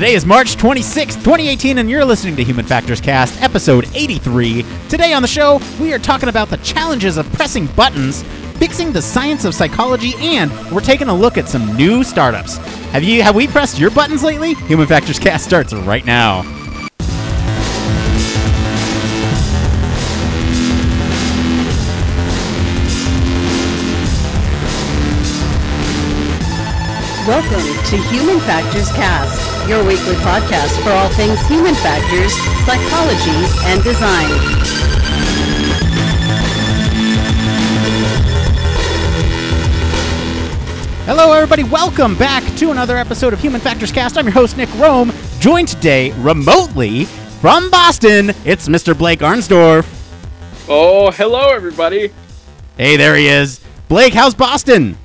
Today is March 26, 2018, and you're listening to Human Factors Cast, episode 83. Today on the show, we are talking about the challenges of pressing buttons, fixing the science of psychology, and we're taking a look at some new startups. Have you have we pressed your buttons lately? Human Factors Cast starts right now. Welcome to Human Factors Cast, your weekly podcast for all things human factors, psychology, and design. Hello, everybody. Welcome back to another episode of Human Factors Cast. I'm your host, Nick Rome, joined today remotely from Boston. It's Mr. Blake Arnsdorf. Oh, hello, everybody. Hey, there he is. Blake, how's Boston?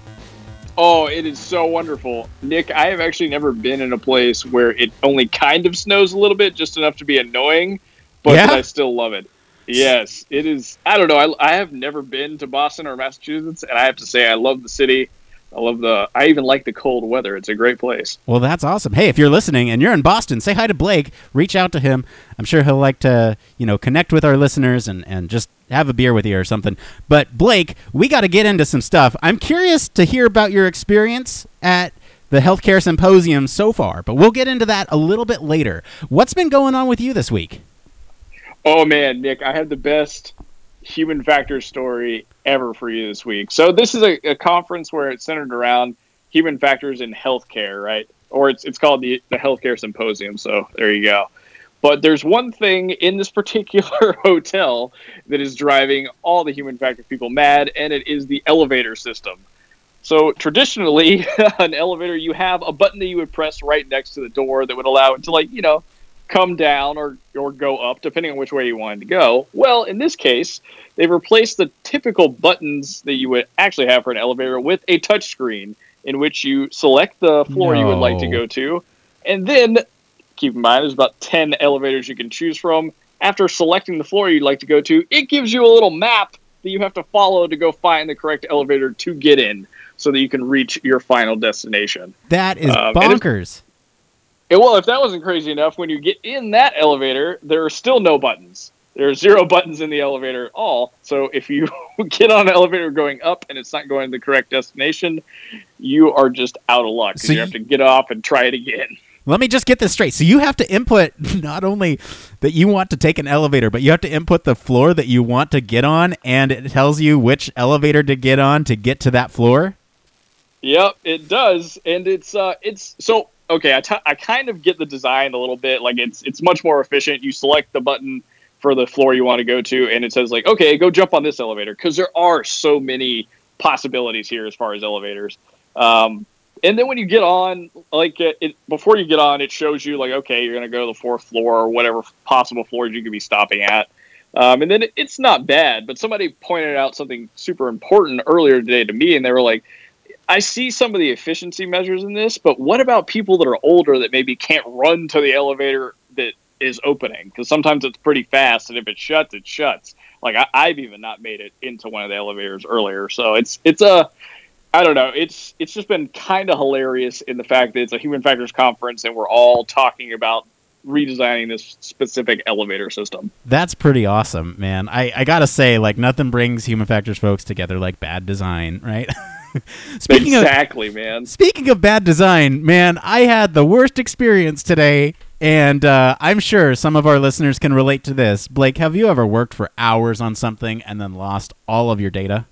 Oh, it is so wonderful. Nick, I have actually never been in a place where it only kind of snows a little bit, just enough to be annoying, but Yeah? I still love it. Yes, it is. I don't know. I, I have never been to Boston or Massachusetts, and I have to say, I love the city. I love the. I even like the cold weather. It's a great place. Well, that's awesome. Hey, if you're listening and you're in Boston, say hi to Blake. Reach out to him. I'm sure he'll like to, you know, connect with our listeners and, and just have a beer with you or something. But Blake, we got to get into some stuff. I'm curious to hear about your experience at the healthcare symposium so far, but we'll get into that a little bit later. What's been going on with you this week? Oh man, Nick, I have the best human factor story ever for you this week. So this is a, a conference where it's centered around human factors in healthcare, right? Or it's it's called the the healthcare symposium. So there you go. But there's one thing in this particular hotel that is driving all the human factor people mad, and it is the elevator system. So traditionally, an elevator, you have a button that you would press right next to the door that would allow it to, like, you know, come down or or go up, depending on which way you wanted to go. Well, in this case, they've replaced the typical buttons that you would actually have for an elevator with a touch screen in which you select the floor you would like to go to, and then keep in mind there's about ten elevators you can choose from. After selecting the floor you'd like to go to, it gives you a little map that you have to follow to go find the correct elevator to get in, so that you can reach your final destination. That is Um, bonkers. Well, if that wasn't crazy enough, when you get in that elevator, there are still no buttons. There are zero buttons in the elevator at all. So if you get on an elevator going up and it's not going to the correct destination, you are just out of luck. So you you- have to get off and try it again. Let me just get this straight. So you have to input not only that you want to take an elevator, but you have to input the floor that you want to get on, and it tells you which elevator to get on to get to that floor. Yep, it does, and it's uh, it's so okay. I, t- I kind of get the design a little bit. Like it's it's much more efficient. You select the button for the floor you want to go to, and it says like, okay, go jump on this elevator because there are so many possibilities here as far as elevators. Um, and then when you get on, like it, it before you get on, it shows you like, okay, you're gonna go to the fourth floor or whatever possible floors you could be stopping at. Um, and then it, it's not bad, but somebody pointed out something super important earlier today to me, and they were like, I see some of the efficiency measures in this, but what about people that are older that maybe can't run to the elevator that is opening? Because sometimes it's pretty fast, and if it shuts, it shuts. Like I, I've even not made it into one of the elevators earlier, so it's it's a I don't know. It's it's just been kind of hilarious in the fact that it's a human factors conference, and we're all talking about redesigning this specific elevator system. That's pretty awesome, man. I, I gotta say, like nothing brings human factors folks together like bad design, right? speaking of man. speaking of bad design, man, I had the worst experience today, and uh, I'm sure some of our listeners can relate to this. Blake, have you ever worked for hours on something and then lost all of your data?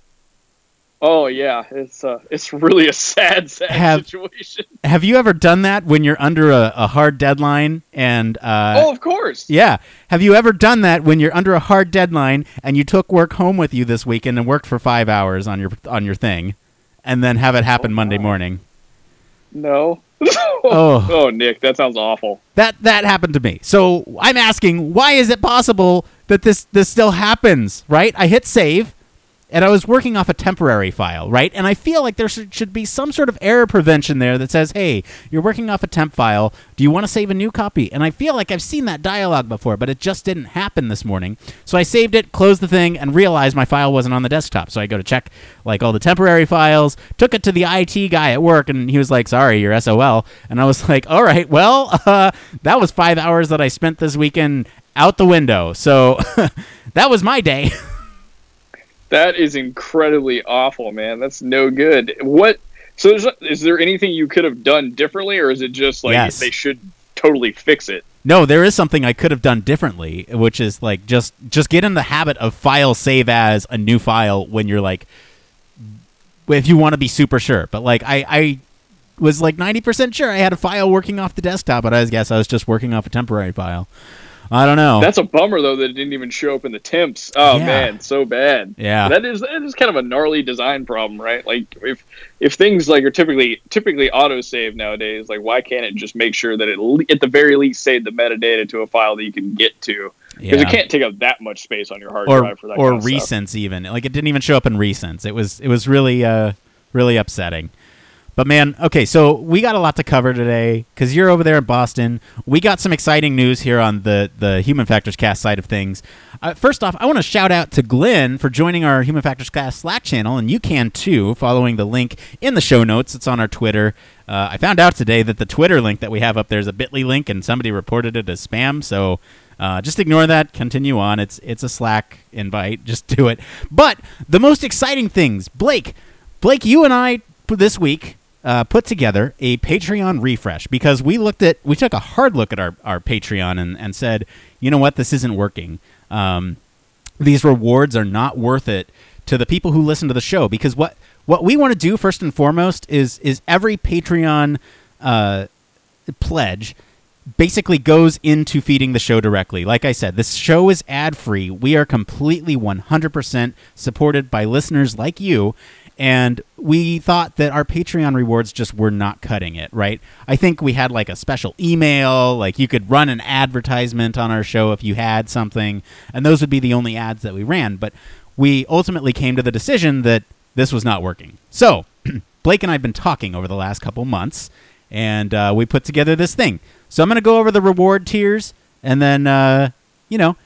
Oh yeah, it's uh, it's really a sad, sad Have- situation. Have you ever done that when you're under a, a hard deadline and uh, oh, of course. Yeah. Have you ever done that when you're under a hard deadline and you took work home with you this weekend and worked for five hours on your on your thing, and then have it happen Oh, Monday morning? No. Oh. oh, Nick, that sounds awful. That that happened to me. So I'm asking, why is it possible that this this still happens? Right? I hit save, and I was working off a temporary file, right? And I feel like there should, be some sort of error prevention there that says, "Hey, you're working off a temp file. Do you want to save a new copy?" And I feel like I've seen that dialogue before, but it just didn't happen this morning. So I saved it, closed the thing, and realized my file wasn't on the desktop. So I go to check like all the temporary files, took it to the IT guy at work, and he was like, "Sorry, you're SOL." And I was like, "All right, well, uh, that was five hours that I spent this weekend out the window." So that was my day. That is incredibly awful, man. That's no good. What? So, is, is there anything you could have done differently, or is it just like Yes. they should totally fix it? No, there is something I could have done differently, which is like just just get in the habit of file save as a new file when you're like if you want to be super sure. But like I I was like 90% sure I had a file working off the desktop, but I guess I was just working off a temporary file. I don't know. That's a bummer though that it didn't even show up in the temps. Oh Yeah. man, so bad. Yeah. that is that is kind of a gnarly design problem, right? Like if if things like are typically typically autosave nowadays, like why can't it just make sure that it le- at the very least save the metadata to a file that you can get to? Because Yeah. it can't take up that much space on your hard or drive for that or kind of stuff. recents even like it didn't even show up in recents it was it was really uh really upsetting but man okay so we got a lot to cover today because you're over there in boston we got some exciting news here on the the human factors cast side of things uh, first off i want to shout out to glenn for joining our human factors cast slack channel and you can too following the link in the show notes it's on our twitter uh, i found out today that the twitter link that we have up there is a bitly link and somebody reported it as spam so uh, just ignore that. Continue on. It's it's a Slack invite. Just do it. But the most exciting things, Blake, Blake, you and I this week uh, put together a Patreon refresh because we looked at we took a hard look at our our Patreon and and said, you know what, this isn't working. Um, these rewards are not worth it to the people who listen to the show because what what we want to do first and foremost is is every Patreon uh, pledge basically goes into feeding the show directly. Like I said, this show is ad free. We are completely 100% supported by listeners like you. And we thought that our Patreon rewards just were not cutting it, right? I think we had like a special email, like you could run an advertisement on our show if you had something, and those would be the only ads that we ran. But we ultimately came to the decision that this was not working. So, Blake and I have been talking over the last couple months, and uh, we put together this thing. So I'm going to go over the reward tiers, and then, uh, you know,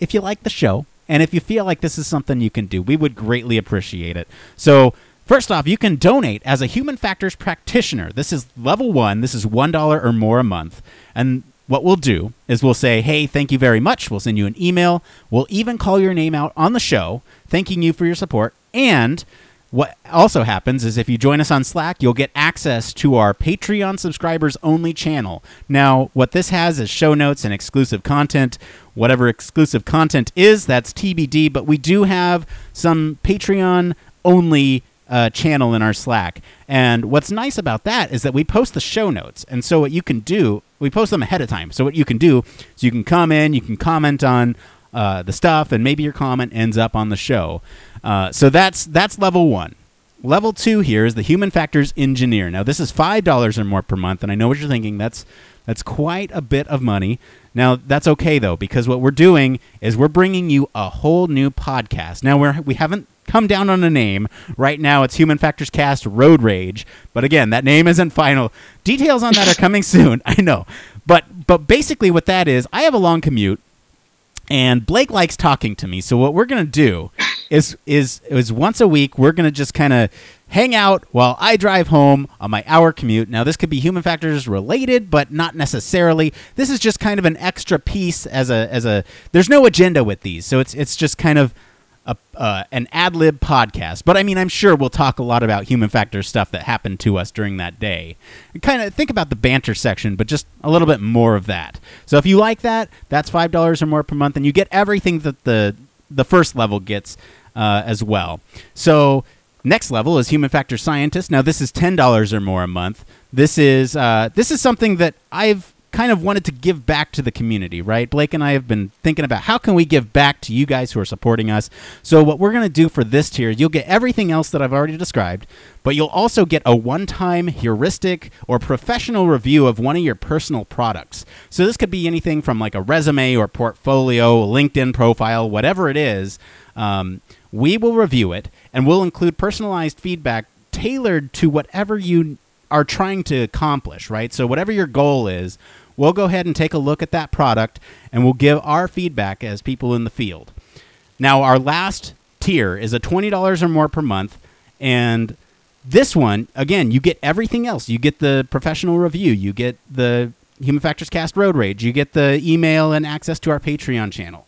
if you like the show, and if you feel like this is something you can do, we would greatly appreciate it. So, first off, you can donate as a human factors practitioner. This is level one. This is $1 or more a month. And what we'll do is we'll say, hey, thank you very much. We'll send you an email. We'll even call your name out on the show, thanking you for your support. And what also happens is if you join us on Slack, you'll get access to our Patreon subscribers only channel. Now, what this has is show notes and exclusive content. Whatever exclusive content is, that's TBD, but we do have some Patreon only uh, channel in our Slack. And what's nice about that is that we post the show notes. And so what you can do, we post them ahead of time. So what you can do is you can come in, you can comment on uh, the stuff, and maybe your comment ends up on the show. Uh, so that's that's level one. Level two here is the human factors engineer. Now this is five dollars or more per month, and I know what you're thinking. That's that's quite a bit of money. Now that's okay though, because what we're doing is we're bringing you a whole new podcast. Now we're we haven't come down on a name right now. It's Human Factors Cast Road Rage, but again, that name isn't final. Details on that are coming soon. I know, but but basically what that is, I have a long commute and Blake likes talking to me. So what we're gonna do is is is once a week we're gonna just kind of hang out while I drive home on my hour commute. Now this could be human factors related, but not necessarily. This is just kind of an extra piece as a as a. There's no agenda with these, so it's it's just kind of a, uh, an ad lib podcast. But I mean, I'm sure we'll talk a lot about human factors stuff that happened to us during that day. Kind of think about the banter section, but just a little bit more of that. So if you like that, that's five dollars or more per month, and you get everything that the the first level gets uh, as well. So next level is human factor scientist. Now this is ten dollars or more a month. This is uh, this is something that I've kind of wanted to give back to the community, right? Blake and I have been thinking about how can we give back to you guys who are supporting us. So what we're going to do for this tier, you'll get everything else that I've already described, but you'll also get a one-time heuristic or professional review of one of your personal products. So this could be anything from like a resume or portfolio, LinkedIn profile, whatever it is. Um, We will review it and we'll include personalized feedback tailored to whatever you are trying to accomplish, right? So, whatever your goal is, we'll go ahead and take a look at that product and we'll give our feedback as people in the field. Now, our last tier is a $20 or more per month. And this one, again, you get everything else. You get the professional review, you get the Human Factors Cast Road Rage, you get the email and access to our Patreon channel.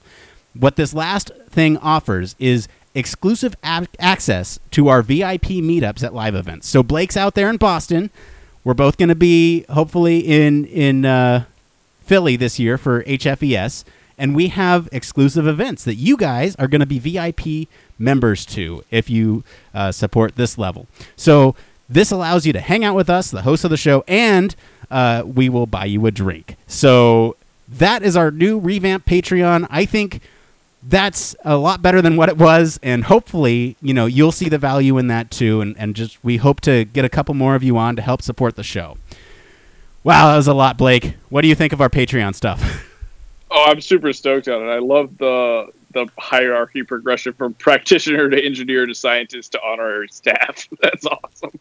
What this last thing offers is exclusive ab- access to our VIP meetups at live events. So Blake's out there in Boston. We're both going to be hopefully in in uh, Philly this year for HFES, and we have exclusive events that you guys are going to be VIP members to if you uh, support this level. So this allows you to hang out with us, the host of the show, and uh, we will buy you a drink. So that is our new revamped Patreon. I think that's a lot better than what it was and hopefully you know you'll see the value in that too and, and just we hope to get a couple more of you on to help support the show. Wow that was a lot blake. What do you think of our patreon stuff? Oh i'm super stoked on it. I love the the hierarchy progression from practitioner to engineer to scientist to honorary staff. That's awesome.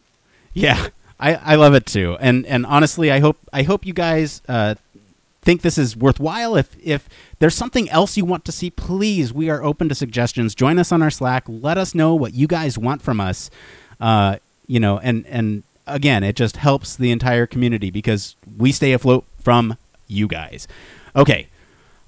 Yeah i i love it too. And and honestly i hope i hope you guys uh think this is worthwhile. If if there's something else you want to see please we are open to suggestions. Join us on our slack. Let us know what you guys want from us. Uh, you know and and again it just helps the entire community because we stay afloat from you guys. Okay.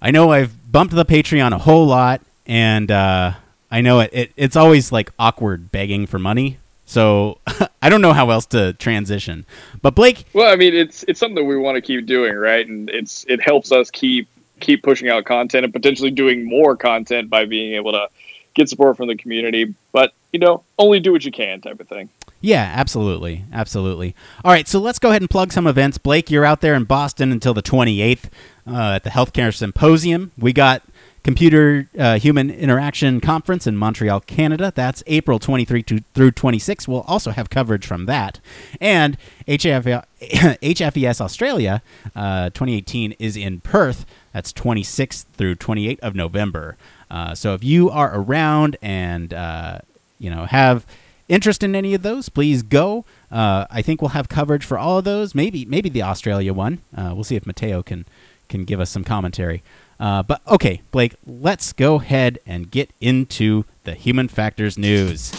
I know i've bumped the patreon a whole lot and uh, i know it, it it's always like awkward begging for money so I don't know how else to transition. But Blake, well, I mean, it's it's something that we want to keep doing, right? And it's it helps us keep keep pushing out content and potentially doing more content by being able to get support from the community. But you know, only do what you can, type of thing. Yeah, absolutely, absolutely. All right, so let's go ahead and plug some events. Blake, you're out there in Boston until the 28th uh, at the Healthcare Symposium. We got Computer uh, Human Interaction Conference in Montreal, Canada. That's April 23 to, through 26. We'll also have coverage from that. And HF, HFES Australia uh, 2018 is in Perth. That's 26th through 28th of November. Uh, so if you are around and uh, you know have interest in any of those, please go. Uh, I think we'll have coverage for all of those. Maybe maybe the Australia one. Uh, we'll see if Mateo can can give us some commentary. Uh, but okay, Blake, let's go ahead and get into the human factors news.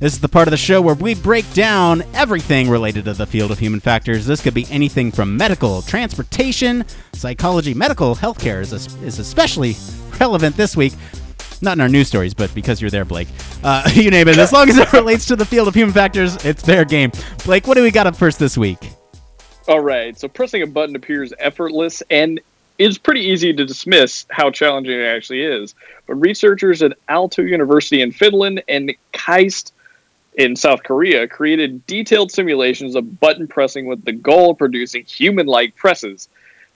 This is the part of the show where we break down everything related to the field of human factors. This could be anything from medical, transportation, psychology, medical, healthcare is, is especially relevant this week. Not in our news stories, but because you're there, Blake. Uh, you name it. As long as it relates to the field of human factors, it's their game. Blake, what do we got up first this week? All right. So pressing a button appears effortless and it's pretty easy to dismiss how challenging it actually is. But researchers at Aalto University in Finland and KAIST in South Korea created detailed simulations of button pressing with the goal of producing human like presses.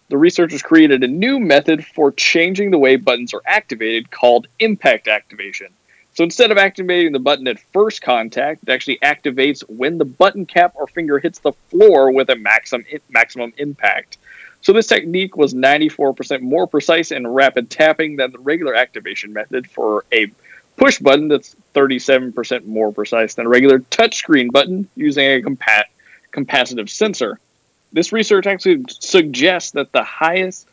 The researchers created a new method for changing the way buttons are activated called impact activation. So instead of activating the button at first contact, it actually activates when the button cap or finger hits the floor with a maximum maximum impact. So this technique was 94% more precise and rapid tapping than the regular activation method for a push button that's 37% more precise than a regular touchscreen button using a compat- capacitive sensor. This research actually suggests that the highest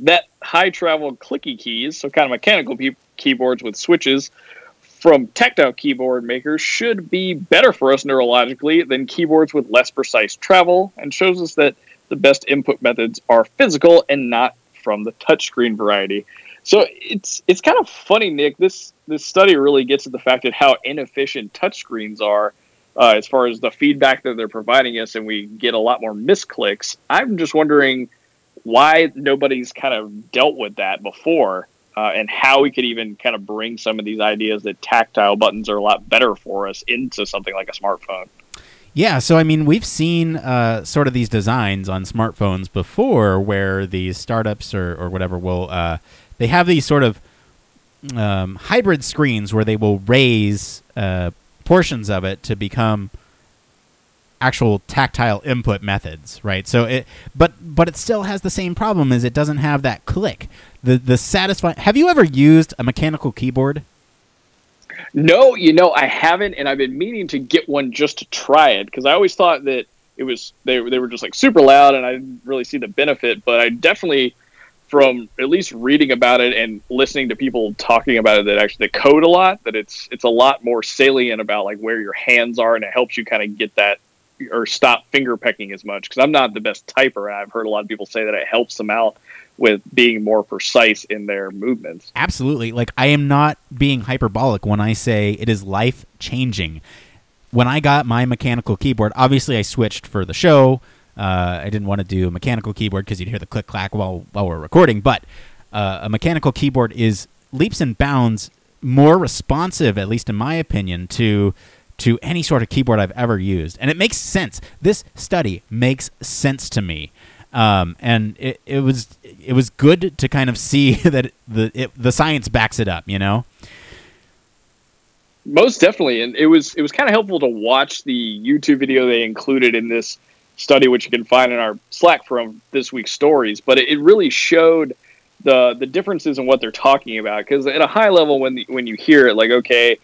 that high travel clicky keys, so kind of mechanical pe- keyboards with switches from tactile keyboard makers should be better for us neurologically than keyboards with less precise travel and shows us that the best input methods are physical and not from the touchscreen variety. So it's it's kind of funny, Nick. This this study really gets at the fact that how inefficient touchscreens are uh, as far as the feedback that they're providing us, and we get a lot more misclicks. I'm just wondering why nobody's kind of dealt with that before, uh, and how we could even kind of bring some of these ideas that tactile buttons are a lot better for us into something like a smartphone. Yeah, so I mean, we've seen uh, sort of these designs on smartphones before, where these startups or, or whatever will uh, they have these sort of um, hybrid screens where they will raise uh, portions of it to become actual tactile input methods, right? So it, but but it still has the same problem as it doesn't have that click. The the satisfying. Have you ever used a mechanical keyboard? No, you know I haven't, and I've been meaning to get one just to try it because I always thought that it was they they were just like super loud, and I didn't really see the benefit. But I definitely, from at least reading about it and listening to people talking about it that actually they code a lot, that it's it's a lot more salient about like where your hands are, and it helps you kind of get that or stop finger pecking as much because I'm not the best typer. I've heard a lot of people say that it helps them out with being more precise in their movements. Absolutely. Like I am not being hyperbolic when I say it is life changing. When I got my mechanical keyboard, obviously I switched for the show. Uh, I didn't want to do a mechanical keyboard because you'd hear the click clack while while we're recording. But uh, a mechanical keyboard is leaps and bounds more responsive, at least in my opinion, to to any sort of keyboard I've ever used, and it makes sense. This study makes sense to me um, and it, it was it was good to kind of see that the it, the science backs it up, you know. Most definitely, and it was it was kind of helpful to watch the YouTube video they included in this study, which you can find in our Slack from this week's stories. But it, it really showed the the differences in what they're talking about because at a high level, when the, when you hear it, like okay,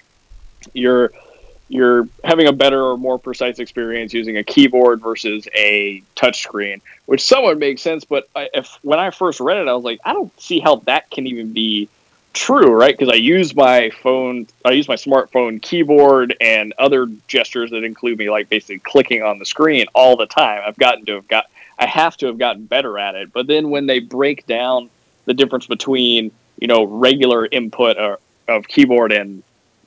you're you're having a better or more precise experience using a keyboard versus a touchscreen, which somewhat makes sense. But I, if when I first read it, I was like, I don't see how that can even be true, right? Because I use my phone, I use my smartphone keyboard and other gestures that include me like basically clicking on the screen all the time. I've gotten to have got, I have to have gotten better at it. But then when they break down the difference between you know regular input or, of keyboard and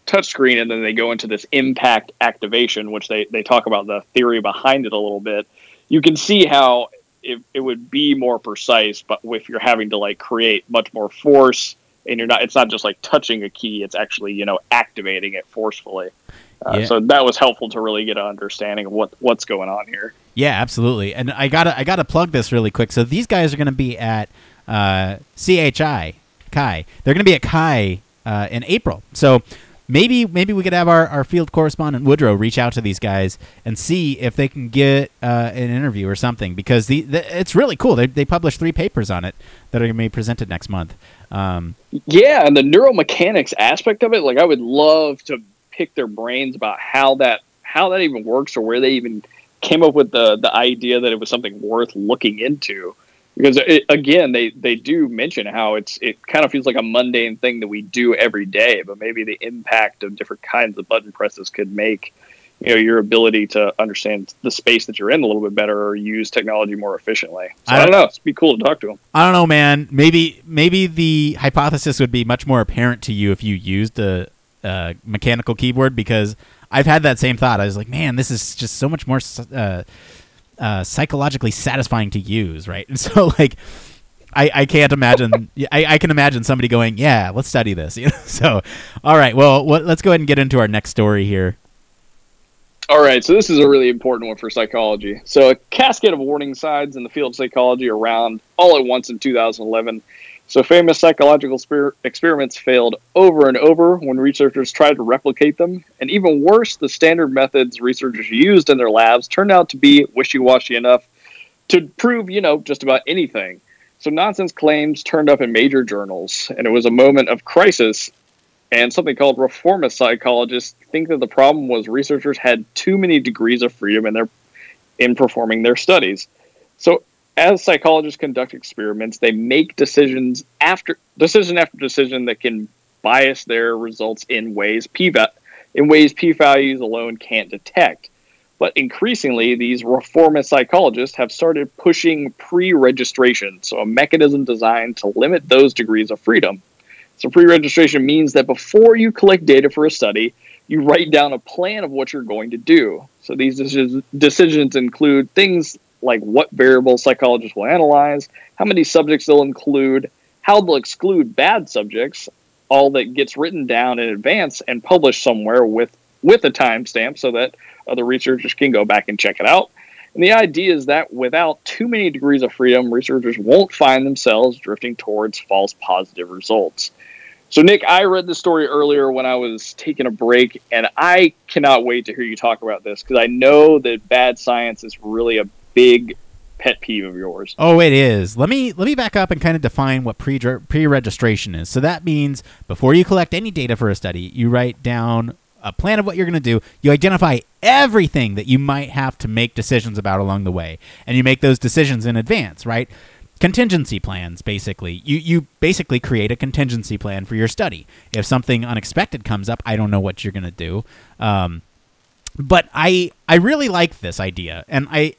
touchscreen, and then they go into this impact activation, which they, they talk about the theory behind it a little bit. You can see how it, it would be more precise, but if you're having to like create much more force, and you're not, it's not just like touching a key; it's actually you know activating it forcefully. Uh, yeah. So that was helpful to really get an understanding of what what's going on here. Yeah, absolutely. And I gotta I gotta plug this really quick. So these guys are going to be at uh, CHI CHI. They're going to be at CHI uh, in April. So maybe maybe we could have our, our field correspondent Woodrow reach out to these guys and see if they can get uh, an interview or something because the, the, it's really cool. They they published three papers on it that are going to be presented next month. Um, yeah, and the neuromechanics aspect of it, like I would love to pick their brains about how that how that even works or where they even came up with the the idea that it was something worth looking into because it, again they they do mention how it's it kind of feels like a mundane thing that we do every day but maybe the impact of different kinds of button presses could make you know your ability to understand the space that you're in a little bit better or use technology more efficiently. So I, don't, I don't know. It'd be cool to talk to them i don't know man. Maybe maybe the hypothesis would be much more apparent to you if you used a, a mechanical keyboard because i've had that same thought. I was like man this is just so much more uh, uh, psychologically satisfying to use, right? And so like I, I can't imagine I, I can imagine somebody going, yeah, let's study this. You know? So all right, well let's go ahead and get into our next story here. All right, so this is a really important one for psychology. So a cascade of warning signs in the field of psychology around all at once in 2011 so famous psychological experiments failed over and over when researchers tried to replicate them, and even worse, the standard methods researchers used in their labs turned out to be wishy-washy enough to prove, you know, just about anything. So nonsense claims turned up in major journals, and it was a moment of crisis. And something called reformist psychologists think that the problem was researchers had too many degrees of freedom in their in performing their studies. So as psychologists conduct experiments, they make decisions after decision after decision that can bias their results in ways p in ways p values alone can't detect. But increasingly, these reformist psychologists have started pushing pre-registration, so a mechanism designed to limit those degrees of freedom. So pre-registration means that before you collect data for a study, you write down a plan of what you're going to do. So these decisions include things like what variables psychologists will analyze, how many subjects they'll include, how they'll exclude bad subjects, all that gets written down in advance and published somewhere with with a timestamp so that other researchers can go back and check it out. And the idea is that without too many degrees of freedom, researchers won't find themselves drifting towards false positive results. So, Nick, I read the story earlier when I was taking a break, and I cannot wait to hear you talk about this because I know that bad science is really a big pet peeve of yours. Oh, it is. Let me let me back up and kind of define what pre pre-registration is. So that means before you collect any data for a study, you write down a plan of what you're going to do. You identify everything that you might have to make decisions about along the way, and you make those decisions in advance, right? Contingency plans, basically. You you basically create a contingency plan for your study. If something unexpected comes up, I don't know what you're going to do. Um, but I I really like this idea, and I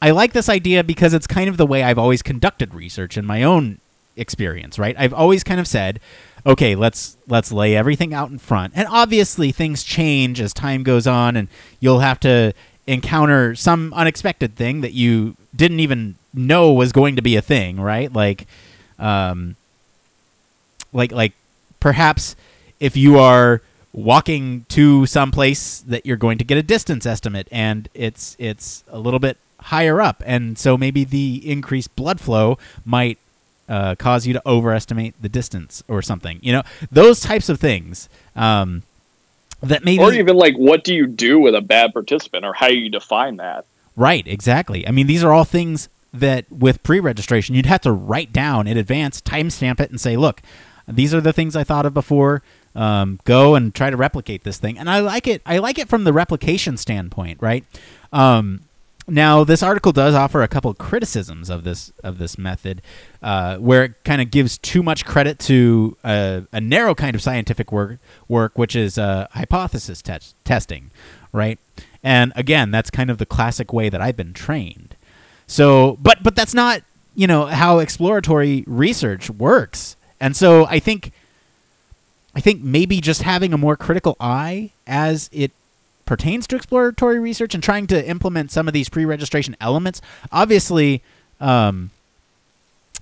I like this idea because it's kind of the way I've always conducted research in my own experience, right? I've always kind of said, okay, let's let's lay everything out in front. And obviously things change as time goes on and you'll have to encounter some unexpected thing that you didn't even know was going to be a thing, right? Like um like like perhaps if you are walking to some place that you're going to get a distance estimate and it's it's a little bit higher up and so maybe the increased blood flow might uh, cause you to overestimate the distance or something you know those types of things um, that maybe or even like what do you do with a bad participant or how you define that right exactly i mean these are all things that with pre-registration you'd have to write down in advance timestamp it and say look these are the things i thought of before um, go and try to replicate this thing. And I like it. I like it from the replication standpoint, right? Um, now, this article does offer a couple of criticisms of this of this method, uh, where it kind of gives too much credit to a, a, narrow kind of scientific work, work which is uh, hypothesis te- testing, right? And again, that's kind of the classic way that I've been trained. So, but but that's not you know how exploratory research works. And so I think I think maybe just having a more critical eye as it pertains to exploratory research and trying to implement some of these pre-registration elements. Obviously, um,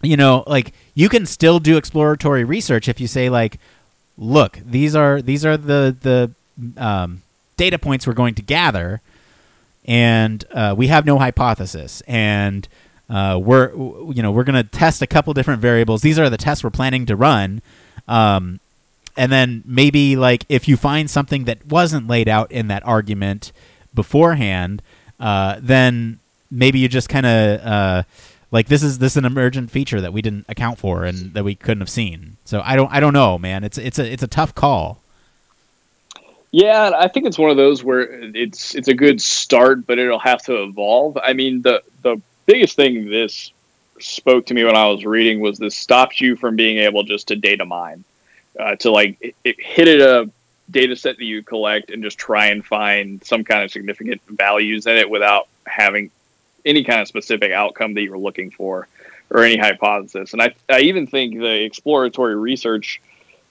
you know, like you can still do exploratory research if you say like, look, these are these are the the um, data points we're going to gather, and uh, we have no hypothesis, and uh, we're you know we're going to test a couple different variables. These are the tests we're planning to run. Um, and then maybe like if you find something that wasn't laid out in that argument beforehand, uh, then maybe you just kind of uh, like this is this is an emergent feature that we didn't account for and that we couldn't have seen. So I don't I don't know, man. It's it's a it's a tough call. Yeah, I think it's one of those where it's it's a good start, but it'll have to evolve. I mean, the the biggest thing this spoke to me when I was reading was this stops you from being able just to data mine uh, to like it, it hit a data set that you collect and just try and find some kind of significant values in it without having any kind of specific outcome that you're looking for or any hypothesis. And I, I even think the exploratory research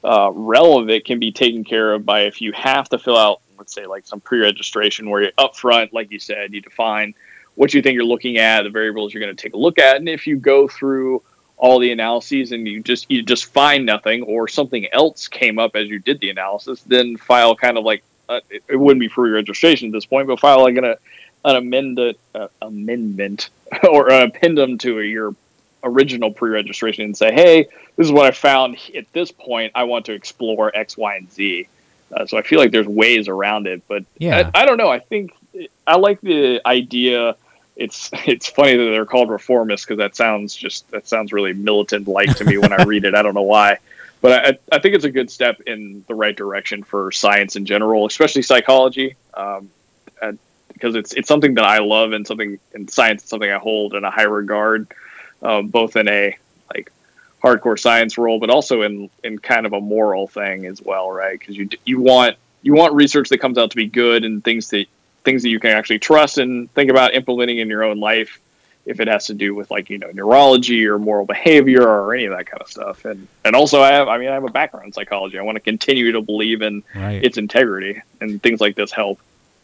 uh, relevant can be taken care of by if you have to fill out, let's say, like some pre-registration where you're upfront, like you said, you define what you think you're looking at, the variables you're going to take a look at, and if you go through all the analyses and you just you just find nothing or something else came up as you did the analysis, then file kind of like uh, it, it, wouldn't be pre-registration at this point, but file like an, uh, an amended uh, amendment or an addendum to your original pre-registration and say, hey, this is what I found at this point. I want to explore X, Y, and Z. Uh, so I feel like there's ways around it, but yeah. I, I don't know. I think I like the idea it's it's funny that they're called reformists because that sounds just that sounds really militant like to me when I read it. I don't know why, but I, I think it's a good step in the right direction for science in general, especially psychology, um, because it's it's something that I love and something in science, is something I hold in a high regard, uh, both in a like hardcore science role, but also in in kind of a moral thing as well, right? Because you you want you want research that comes out to be good and things that things that you can actually trust and think about implementing in your own life if it has to do with like you know neurology or moral behavior or any of that kind of stuff. And and also i have i mean i have a background in psychology. I want to continue to believe in right. its integrity and things like this help.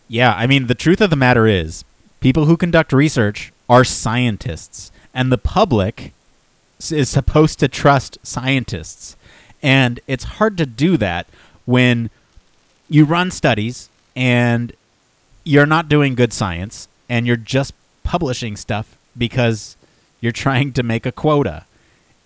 Yeah i mean the truth of the matter is people who conduct research are scientists and the public is supposed to trust scientists. And it's hard to do that when you run studies and you're not doing good science and you're just publishing stuff because you're trying to make a quota.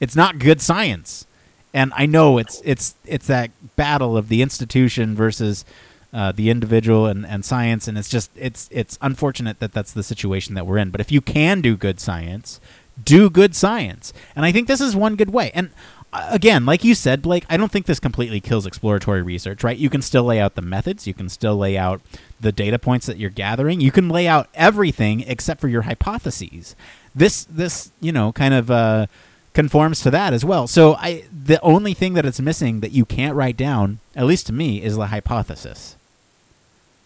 It's not good science. And I know it's it's it's that battle of the institution versus uh, the individual and, and science, and it's just it's it's unfortunate that that's the situation that we're in. But if you can do good science, do good science, and I think this is one good way. And again, like you said, Blake, I don't think this completely kills exploratory research. Right? You can still lay out the methods, you can still lay out the data points that you're gathering, you can lay out everything except for your hypotheses. This this you know kind of. Uh, conforms to that as well. So I the only thing that it's missing that you can't write down, at least to me, is the hypothesis.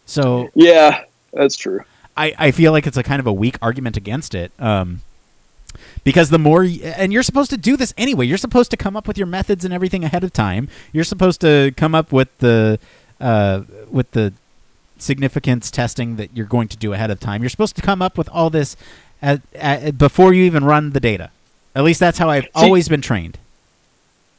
So yeah, that's true. I, I feel like it's a kind of a weak argument against it. Um, because the more and you're supposed to do this anyway. You're supposed to come up with your methods and everything ahead of time. You're supposed to come up with the uh, with the significance testing that you're going to do ahead of time. You're supposed to come up with all this at, at, before you even run the data. At least that's how i've always been trained.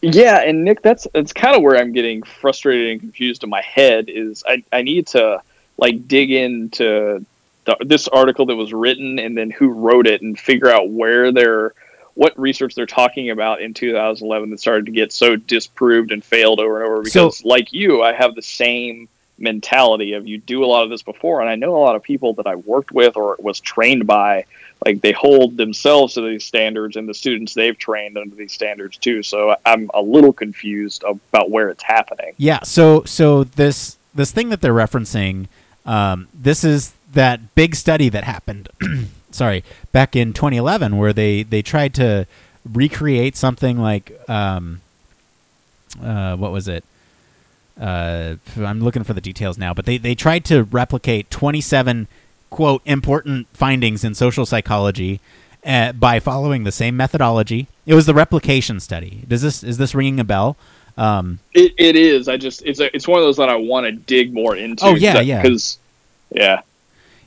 Yeah, and Nick, that's that's kind of where I'm getting frustrated and confused in my head. Is I I need to like dig into the, this article that was written and then who wrote it and figure out where they're what research they're talking about in 2011 that started to get so disproved and failed over and over. Because like you, I have the same mentality of you do a lot of this before, and I know a lot of people that I worked with or was trained by like they hold themselves to these standards and the students they've trained under these standards too so i'm a little confused about where it's happening yeah so so this this thing that they're referencing um, this is that big study that happened sorry back in 2011 where they they tried to recreate something like um, uh, what was it uh, i'm looking for the details now but they, they tried to replicate 27 quote important findings in social psychology uh, by following the same methodology. It was the replication study. Does this is this ringing a bell? Um, it, it is. I just it's a, it's one of those that I want to dig more into. Oh yeah, yeah. Because yeah,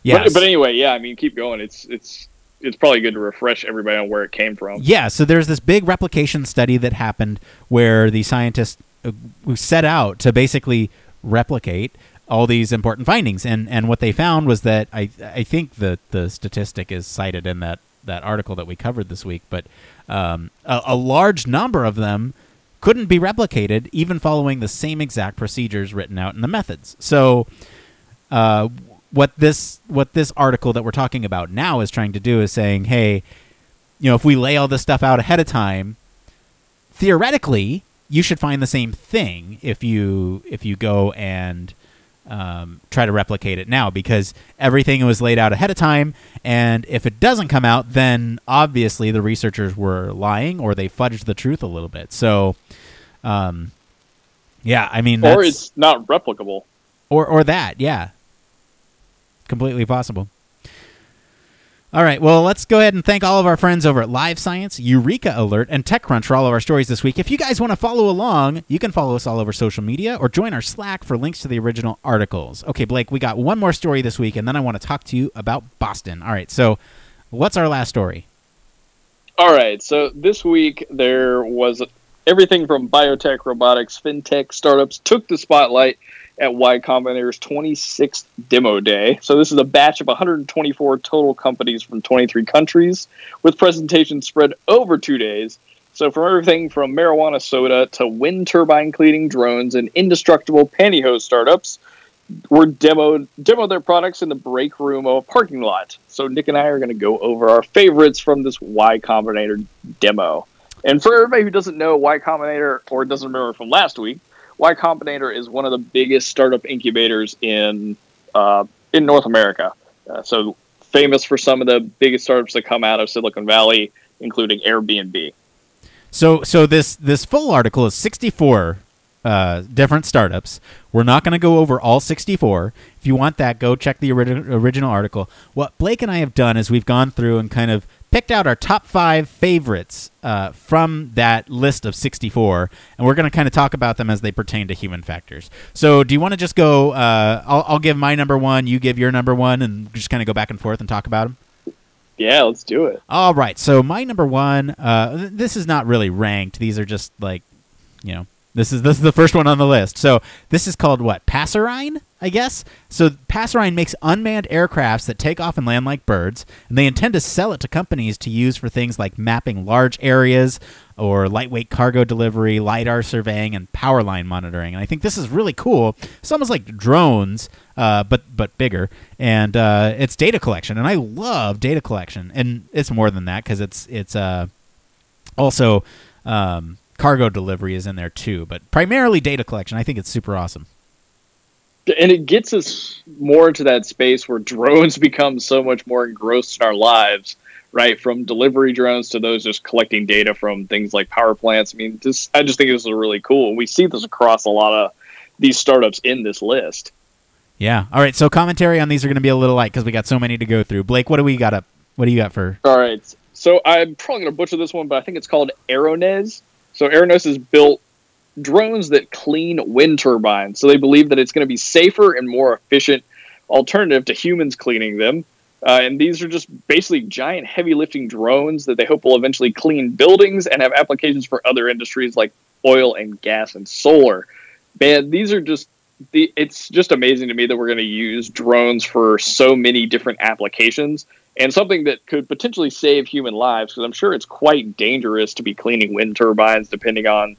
yeah. But, but anyway, yeah. I mean, keep going. It's it's it's probably good to refresh everybody on where it came from. Yeah. So there's this big replication study that happened where the scientists uh, set out to basically replicate all these important findings. And and what they found was that I I think the the statistic is cited in that that article that we covered this week, but um, a, a large number of them couldn't be replicated even following the same exact procedures written out in the methods. So uh, what this what this article that we're talking about now is trying to do is saying, hey, you know, if we lay all this stuff out ahead of time, theoretically, you should find the same thing if you if you go and um, try to replicate it now because everything was laid out ahead of time. And if it doesn't come out, then obviously the researchers were lying or they fudged the truth a little bit. So, um, yeah, I mean, or it's not replicable, or or that, yeah, completely possible. All right, well, let's go ahead and thank all of our friends over at Live Science, EurekAlert, and TechCrunch for all of our stories this week. If you guys want to follow along, you can follow us all over social media or join our Slack for links to the original articles. Okay, Blake, we got one more story this week, and then I want to talk to you about Boston. All right, so what's our last story? All right, so this week there was everything from biotech, robotics, fintech, startups took the spotlight at Y Combinator's 26th demo day. So this is a batch of 124 total companies from 23 countries with presentations spread over two days. So from everything from marijuana soda to wind turbine cleaning drones and indestructible pantyhose startups were demoed demoed their products in the break room of a parking lot. So Nick and I are going to go over our favorites from this Y Combinator demo. And for everybody who doesn't know Y Combinator or doesn't remember from last week, Y Combinator is one of the biggest startup incubators in uh, in North America. Uh, so famous for some of the biggest startups that come out of Silicon Valley, including Airbnb. So so this this full article is 64 uh, different startups. We're not going to go over all 64. If you want that, go check the ori- original article. What Blake and I have done is we've gone through and kind of picked out our top five favorites uh, from that list of 64, and we're going to kind of talk about them as they pertain to human factors. So, do you want to just go? Uh, I'll, I'll, give my number one, you give your number one, and just kind of go back and forth and talk about them? Yeah, let's do it. All right. So, my number one, uh, this is not really ranked. These are just like, you know, This is this is the first one on the list. So this is called what? Passerine, I guess. So Passerine makes unmanned aircrafts that take off and land like birds, and they intend to sell it to companies to use for things like mapping large areas or lightweight cargo delivery, lidar surveying, and power line monitoring. And I think this is really cool. It's almost like drones, uh, but but bigger, and uh, it's data collection. And I love data collection, and it's more than that because it's it's uh, also um, cargo delivery is in there too, but primarily data collection. I think it's super awesome. And it gets us more into that space where drones become so much more engrossed in our lives, right? From delivery drones to those just collecting data from things like power plants. I mean, this I just think this is really cool. And we see this across a lot of these startups in this list. Yeah. All right. So commentary on these are going to be a little light because we got so many to go through. Blake, what do we got up? What do you got for? All right. So I'm probably going to butcher this one, but I think it's called Aerones. So Aerones has built drones that clean wind turbines. So they believe that it's going to be safer and more efficient alternative to humans cleaning them. Uh, and these are just basically giant heavy lifting drones that they hope will eventually clean buildings and have applications for other industries like oil and gas and solar. Man, these are just the it's just amazing to me that we're going to use drones for so many different applications and something that could potentially save human lives because I'm sure it's quite dangerous to be cleaning wind turbines depending on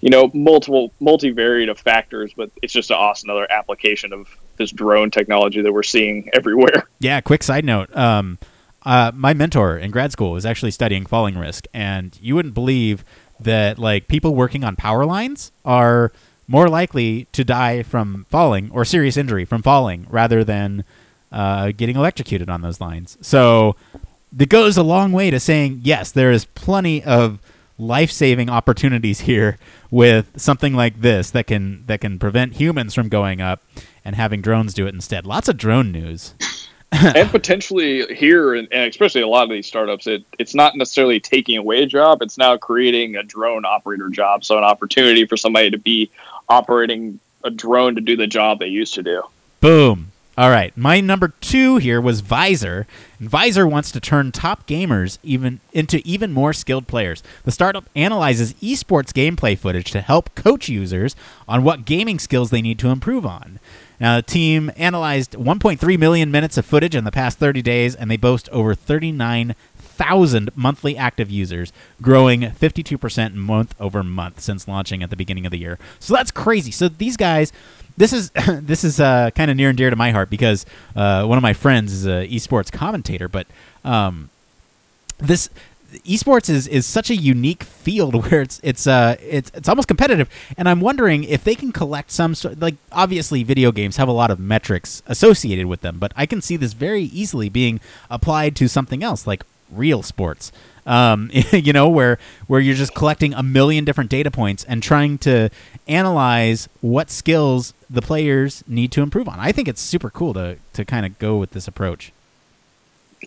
you know multiple multivariate of factors but it's just an awesome another application of this drone technology that we're seeing everywhere Yeah. Quick side note. Um, uh, my mentor in grad school was actually studying falling risk, and you wouldn't believe that like people working on power lines are more likely to die from falling or serious injury from falling rather than uh, getting electrocuted on those lines. So that goes a long way to saying yes, there is plenty of life-saving opportunities here with something like this that can that can prevent humans from going up and having drones do it instead. Lots of drone news. and potentially here and, and especially a lot of these startups it, it's not necessarily taking away a job it's now creating a drone operator job so an opportunity for somebody to be operating a drone to do the job they used to do Boom. All right, my number two here was Visor. And Visor wants to turn top gamers even into even more skilled players. The startup analyzes esports gameplay footage to help coach users on what gaming skills they need to improve on. Now, the team analyzed 1.3 million minutes of footage in the past 30 days, and they boast over 39,000 monthly active users, growing 52% month over month since launching at the beginning of the year. So that's crazy. So these guys this is this is uh, kind of near and dear to my heart because uh, one of my friends is a esports commentator, but um, this esports is, is such a unique field where it's it's uh it's it's almost competitive, and I'm wondering if they can collect some sort like obviously video games have a lot of metrics associated with them, but I can see this very easily being applied to something else like real sports um, you know, where where you're just collecting a million different data points and trying to analyze what skills the players need to improve on. I think it's super cool to to kind of go with this approach.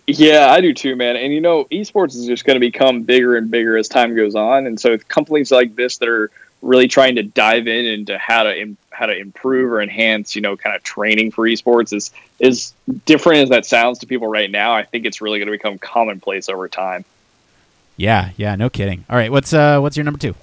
Yeah, I do too, man. And you know, esports is just going to become bigger and bigger as time goes on. And so, companies like this that are really trying to dive in into how to Im- how to improve or enhance, you know, kind of training for esports is is different as that sounds to people right now. I think it's really going to become commonplace over time. Yeah, yeah, no kidding. All right, what's uh what's your number two?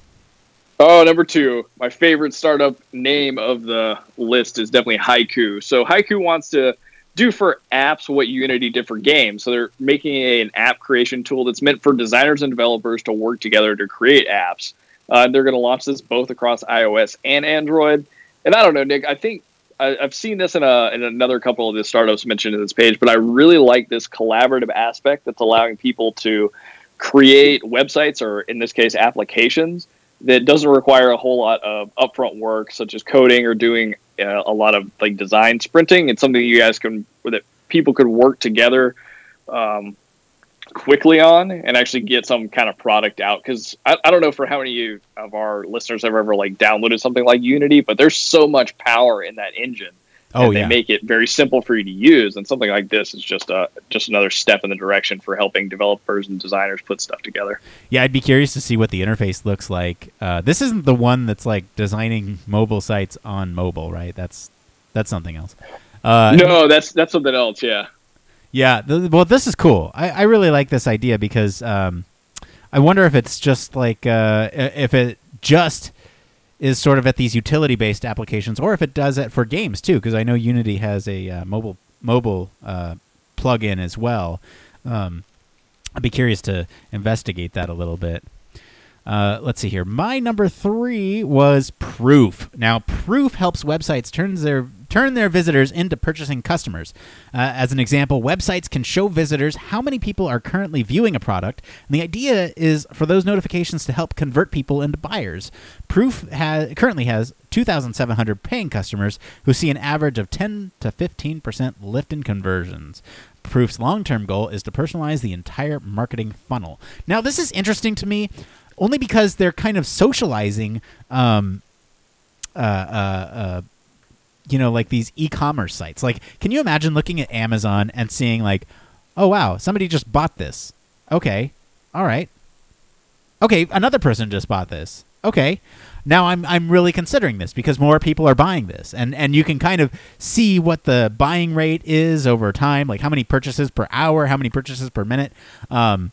Oh, number two, my favorite startup name of the list is definitely Haiku. So Haiku wants to do for apps what Unity did for games. So they're making a, an app creation tool that's meant for designers and developers to work together to create apps. Uh, they're going to launch this both across iOS and Android. And I don't know, Nick. I think I, I've seen this in a in another couple of the startups mentioned in this page, but I really like this collaborative aspect that's allowing people to create websites or in this case applications that doesn't require a whole lot of upfront work such as coding or doing uh, a lot of like design sprinting it's something you guys can that people could work together um, quickly on and actually get some kind of product out because I, I don't know for how many of our listeners have ever like downloaded something like unity but there's so much power in that engine Oh and they yeah, make it very simple for you to use and something like this is just a just another step in the direction for helping developers and designers put stuff together yeah. I'd be curious to see what the interface looks like. Uh, this isn't the one that's like designing mobile sites on mobile, right? That's that's something else. Uh, no that's that's something else yeah Yeah, well, this is cool. I, I really like this idea because um, I wonder if it's just like uh, if it just is sort of at these utility based applications, or if it does it for games too, because I know Unity has a uh, mobile mobile uh, plug-in as well. Um, I'd be curious to investigate that a little bit. Uh, let's see here. My number three was Proof. Now, Proof helps websites turn their turn their visitors into purchasing customers. Uh, as an example, websites can show visitors how many people are currently viewing a product, and the idea is for those notifications to help convert people into buyers. Proof has, currently has 2,700 paying customers who see an average of 10 to 15 percent lift in conversions. Proof's long term goal is to personalize the entire marketing funnel. Now, this is interesting to me only because they're kind of socializing, um, uh, uh, uh, you know, like these e commerce sites. Like, can you imagine looking at Amazon and seeing, like, oh, wow, somebody just bought this? Okay. All right. Okay, another person just bought this. Okay now I'm I'm really considering this because more people are buying this, and and you can kind of see what the buying rate is over time, like how many purchases per hour, how many purchases per minute, um,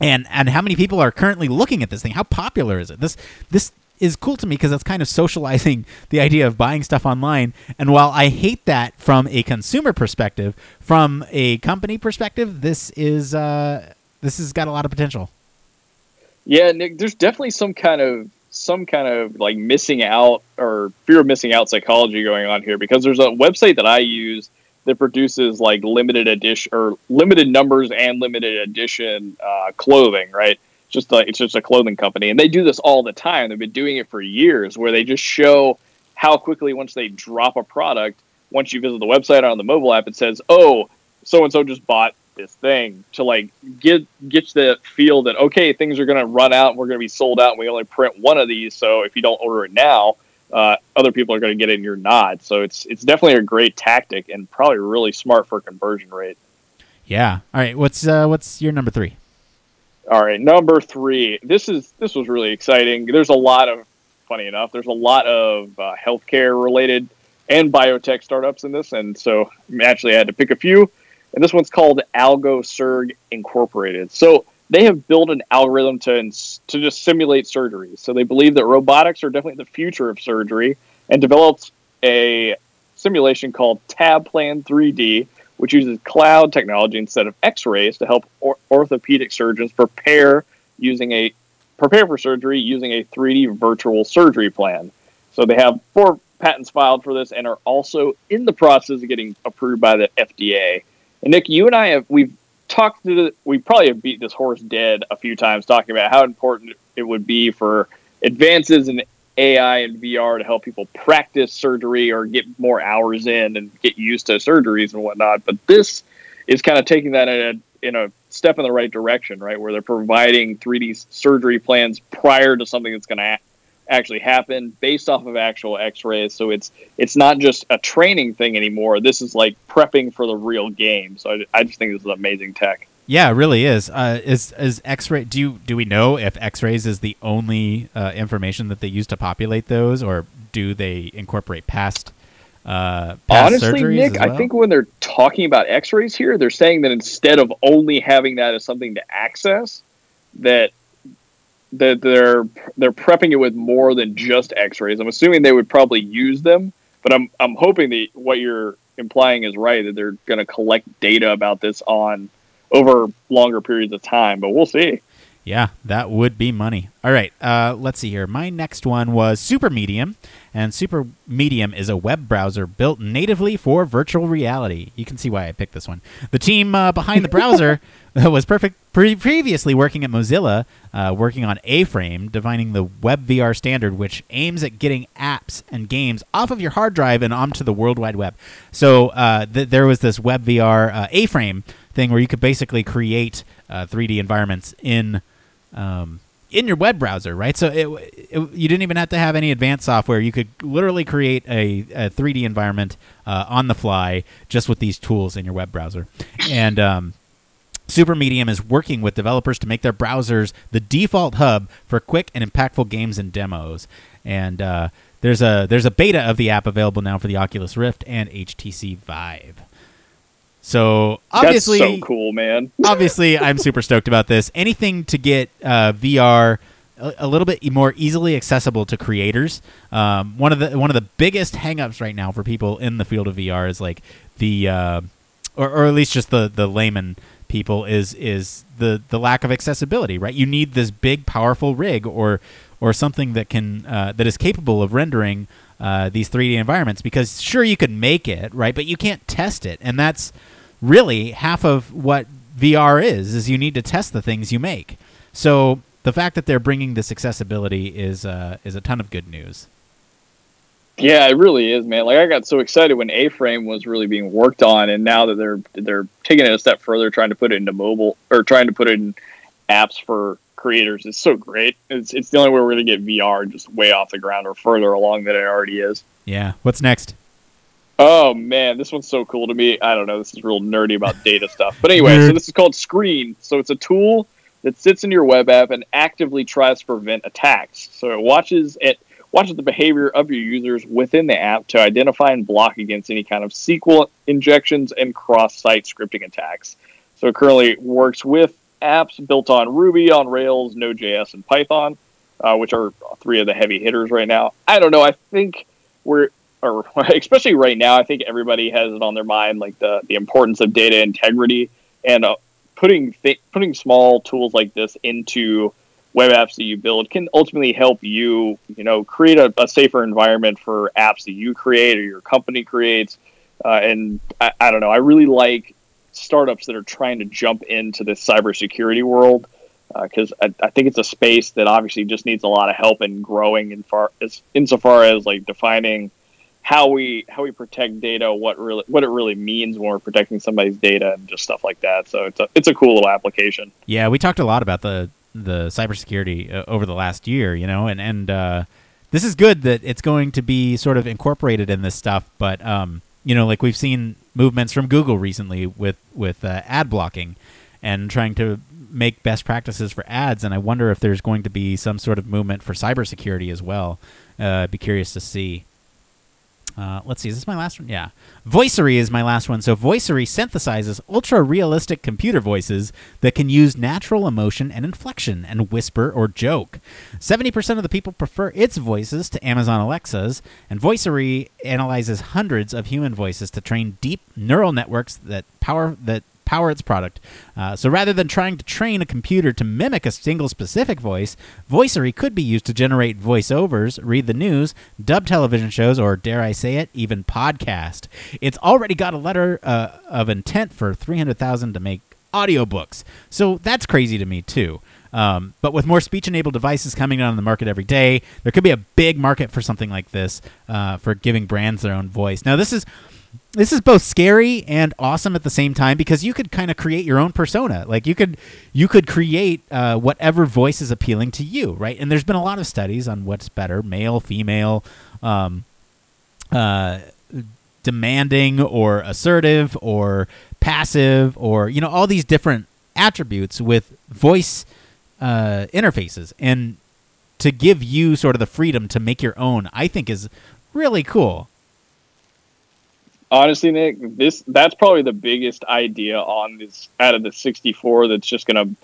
and and how many people are currently looking at this thing. How popular is it? This this is cool to me because it's kind of socializing the idea of buying stuff online. And while I hate that from a consumer perspective, from a company perspective, this is uh, this has got a lot of potential. Yeah, Nick, there's definitely some kind of some kind of like missing out or fear of missing out psychology going on here because there's a website that I use that produces like limited edition or limited numbers and limited edition uh, clothing, right? Just like it's just a clothing company, and they do this all the time. They've been doing it for years, where they just show how quickly once they drop a product, once you visit the website or on the mobile app, it says, "Oh, so and so just bought this thing to like get get the feel that okay things are going to run out we're going to be sold out and we only print one of these so if you don't order it now uh, other people are going to get it and you're not so it's it's definitely a great tactic and probably really smart for conversion rate. Yeah. All right. What's uh, what's your number three? All right. Number three. This is this was really exciting. There's a lot of funny enough there's a lot of uh, healthcare related and biotech startups in this. And so actually i had to pick a few. And this one's called AlgoSurg Incorporated. So they have built an algorithm to to just simulate surgery. So they believe that robotics are definitely the future of surgery, and developed a simulation called TabPlan 3D, which uses cloud technology instead of X-rays to help or- orthopedic surgeons prepare using a prepare for surgery using a 3D virtual surgery plan. So they have four patents filed for this and are also in the process of getting approved by the FDA. And Nick, you and I have we've talked to the, we probably have beat this horse dead a few times talking about how important it would be for advances in AI and VR to help people practice surgery or get more hours in and get used to surgeries and whatnot. But this is kind of taking that in a, in a step in the right direction, right? Where they're providing 3D surgery plans prior to something that's going to actually happen based off of actual x-rays. So it's it's not just a training thing anymore. This is like prepping for the real game. So i, I just think this is amazing tech. Yeah it really is. Uh, is is x-ray do you do we know if x-rays is the only uh, information that they use to populate those or do they incorporate past uh, Honestly, Nick, well? I think when they're talking about X-rays here, they're saying that instead of only having that as something to access, that that they're they're prepping it with more than just X-rays. I'm assuming they would probably use them, but I'm I'm hoping that what you're implying is right that they're going to collect data about this on over longer periods of time. But we'll see. Yeah, that would be money. All right, uh, let's see here. My next one was Supermedium, and Super Medium is a web browser built natively for virtual reality. You can see why I picked this one. The team uh, behind the browser was perfect. Pre- previously working at Mozilla, uh, working on A-Frame, defining the Web VR standard, which aims at getting apps and games off of your hard drive and onto the World Wide Web. So uh, th- there was this Web VR uh, A-Frame thing where you could basically create 3D uh, environments in um, in your web browser, right? So it, it, you didn't even have to have any advanced software. You could literally create a, a 3D environment uh, on the fly just with these tools in your web browser. And um, Supermedium is working with developers to make their browsers the default hub for quick and impactful games and demos. And uh, there's a there's a beta of the app available now for the Oculus Rift and HTC Vive. So obviously, That's so cool, man. obviously, I'm super stoked about this. Anything to get uh, VR a, a little bit more easily accessible to creators. Um, one of the one of the biggest hangups right now for people in the field of VR is like the uh, or, or at least just the the layman people is is the the lack of accessibility. Right, you need this big powerful rig or or something that can uh, that is capable of rendering uh, these 3D environments because sure you could make it right, but you can't test it, and that's really half of what VR is. Is you need to test the things you make. So the fact that they're bringing this accessibility is uh, is a ton of good news. Yeah, it really is, man. Like I got so excited when A-Frame was really being worked on, and now that they're they're taking it a step further, trying to put it into mobile or trying to put it in apps for creators. It's so great. It's it's the only way we're going to get VR just way off the ground or further along than it already is. Yeah. What's next? Oh man, this one's so cool to me. I don't know. This is real nerdy about data stuff. But anyway, so this is called Sqreen. So it's a tool that sits in your web app and actively tries to prevent attacks. So it watches it watches the behavior of your users within the app to identify and block against any kind of SQL injections and cross-site scripting attacks. So it currently works with apps built on Ruby, on Rails, Node.js, and Python, uh, which are three of the heavy hitters right now. I don't know. I think we're, or especially right now, I think everybody has it on their mind, like the the importance of data integrity and uh, putting th- putting small tools like this into web apps that you build can ultimately help you, you know, create a, a safer environment for apps that you create or your company creates. Uh, and I, I don't know. I really like startups that are trying to jump into the cybersecurity world because uh, I, I, think it's a space that obviously just needs a lot of help in growing in far as insofar as like defining how we how we protect data, what really what it really means when we're protecting somebody's data and just stuff like that. So it's a it's a cool little application. Yeah, we talked a lot about the the cybersecurity uh, over the last year, you know, and and uh, this is good that it's going to be sort of incorporated in this stuff, but um, you know, like we've seen movements from Google recently with with uh, ad blocking and trying to make best practices for ads. And I wonder if there's going to be some sort of movement for cybersecurity as well. Uh, I'd be curious to see. Uh, let's see, is this my last one? Yeah. Voicery is my last one. So, Voicery synthesizes ultra realistic computer voices that can use natural emotion and inflection and whisper or joke. 70% of the people prefer its voices to Amazon Alexa's, and Voicery analyzes hundreds of human voices to train deep neural networks that power that power its product. Uh, so rather than trying to train a computer to mimic a single specific voice, Voicery could be used to generate voiceovers, read the news, dub television shows, or dare I say it, even podcast. It's already got a letter uh, of intent for 300000 to make audiobooks. So that's crazy to me, too. Um, but with more speech enabled devices coming out on the market every day, there could be a big market for something like this uh, for giving brands their own voice. Now, this is this is both scary and awesome at the same time because you could kind of create your own persona. Like you could you could create uh, whatever voice is appealing to you right? And there's been a lot of studies on what's better male female um, uh, demanding or assertive or passive or you know all these different attributes with voice uh, interfaces. And to give you sort of the freedom to make your own i think is really cool honestly, Nick, this that's probably the biggest idea on this out of the 64 that's just going to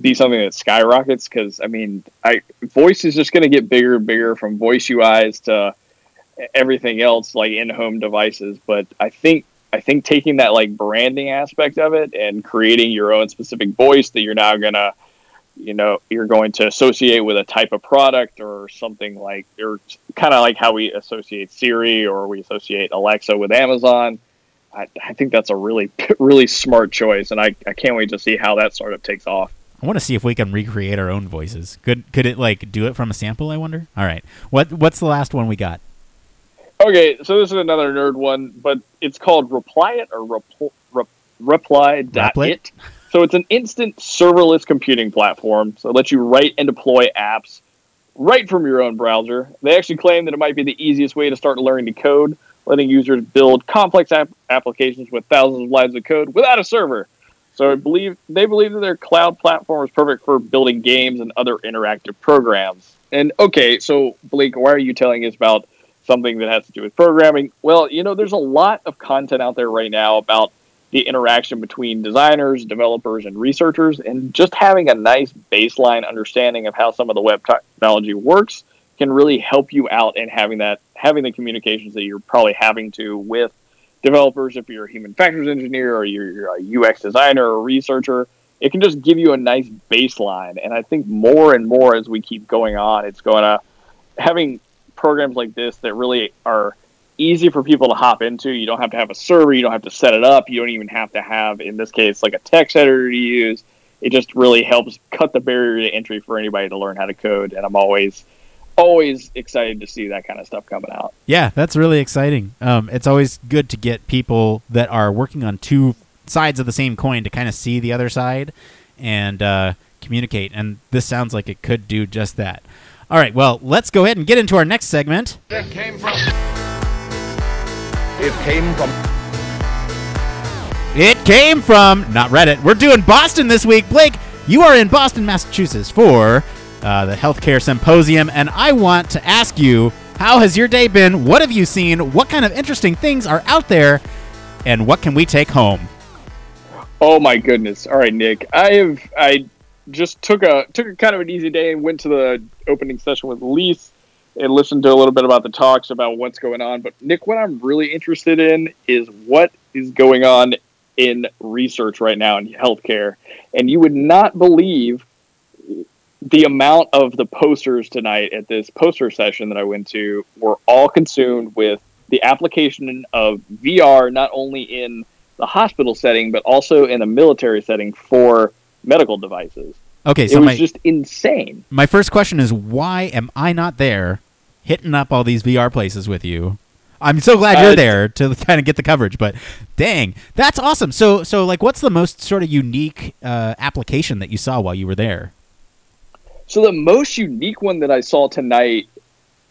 be something that skyrockets. Because I mean, I voice is just going to get bigger and bigger from voice UIs to everything else like in-home devices. But I think I think taking that like branding aspect of it and creating your own specific voice that you're now going to you know you're going to associate with a type of product or something like or kind of like how we associate Siri or we associate Alexa with Amazon. I, I think that's a really really smart choice, and I, I can't wait to see how that sort of takes off. I want to see if we can recreate our own voices. Could could it like do it from a sample? I wonder. All right, what what's the last one we got? Okay, so this is another nerd one, but it's called Reply It or Repl- Rep- Reply dot it. So it's an instant serverless computing platform. So it lets you write and deploy apps right from your own browser. They actually claim that it might be the easiest way to start learning to code, letting users build complex ap- applications with thousands of lines of code without a server. So I believe they believe that their cloud platform is perfect for building games and other interactive programs. And okay, so Blake, why are you telling us about something that has to do with programming? Well, you know, there's a lot of content out there right now about the interaction between designers, developers, and researchers, and just having a nice baseline understanding of how some of the web technology works can really help you out in having that having the communications that you're probably having to with developers if you're a human factors engineer or you're, you're a UX designer or researcher. It can just give you a nice baseline, and I think more and more as we keep going on, it's going to having programs like this that really are easy for people to hop into. You don't have to have a server. You don't have to set it up. You don't even have to have, in this case, like a text editor to use. It just really helps cut the barrier to entry for anybody to learn how to code. And I'm always, always excited to see that kind of stuff coming out. Yeah, that's really exciting. Um, it's always good to get people that are working on two sides of the same coin to kind of see the other side and uh, communicate. And this sounds like it could do just that. All right, well, let's go ahead and get into our next segment. It came from. It came from. It came from not Reddit. We're doing Boston this week. Blake, you are in Boston, Massachusetts for uh, the healthcare symposium, and I want to ask you, how has your day been? What have you seen? What kind of interesting things are out there, and what can we take home? Oh my goodness! All right, Nick, I have I just took a took a kind of an easy day and went to the opening session with Lise and listened to a little bit about the talks about what's going on. But Nick, what I'm really interested in is what is going on in research right now in healthcare. And you would not believe the amount of the posters tonight at this poster session that I went to were all consumed with the application of VR not only in the hospital setting but also in a military setting for medical devices. Okay, it so was my just insane. my first question is why am I not there, hitting up all these VR places with you? I'm so glad you're Uh, there to kind of get the coverage, but dang, that's awesome. So, so like, what's the most sort of unique uh, application that you saw while you were there? So the most unique one that I saw tonight.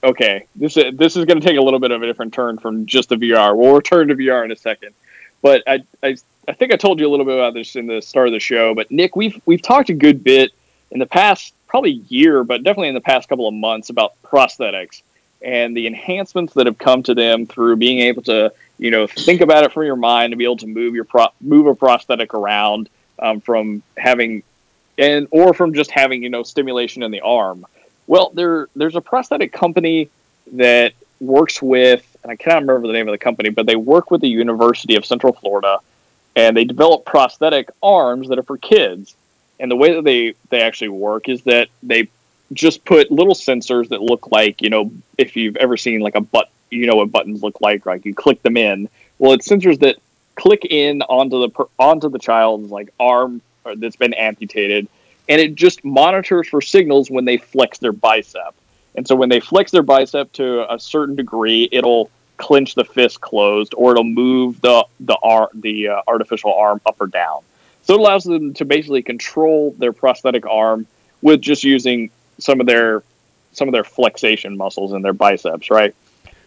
Okay, this is this is going to take a little bit of a different turn from just the VR. We'll return to VR in a second, but I, I I think I told you a little bit about this in the start of the show. But Nick, we've we've talked a good bit in the past probably year, but definitely in the past couple of months about prosthetics and the enhancements that have come to them through being able to you know think about it from your mind to be able to move your pro- move a prosthetic around um, from having and or from just having you know stimulation in the arm. Well, there there's a prosthetic company that works with, and I cannot remember the name of the company, but they work with the University of Central Florida, and they develop prosthetic arms that are for kids. And the way that they they actually work is that they just put little sensors that look like you know if you've ever seen like a butt you know what buttons look like like you click them in. Well it's sensors that click in onto the onto the child's like arm uh, that's been amputated. And it just monitors for signals when they flex their bicep. And so when they flex their bicep to a certain degree it'll clench the fist closed or it'll move the the arm the uh, artificial arm up or down so it allows them to basically control their prosthetic arm with just using some of their some of their flexation muscles in their biceps, right?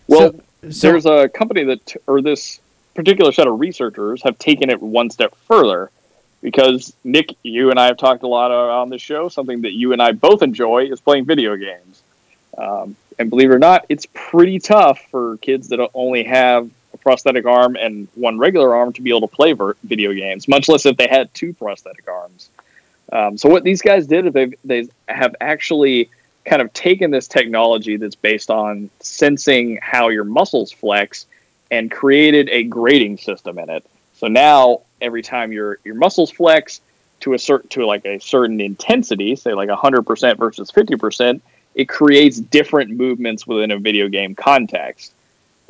Well, So- so- there's a company that or this particular set of researchers have taken it one step further because Nick, you and I have talked a lot on this show. Something that you and I both enjoy is playing video games. Um, and believe it or not, it's pretty tough for kids that only have a prosthetic arm and one regular arm to be able to play ver- video games, much less if they had two prosthetic arms. Um, so what these guys did is they they have actually kind of taken this technology that's based on sensing how your muscles flex and created a grading system in it. So now every time your your muscles flex to a certain to like a certain intensity, say like 100% versus 50%, it creates different movements within a video game context.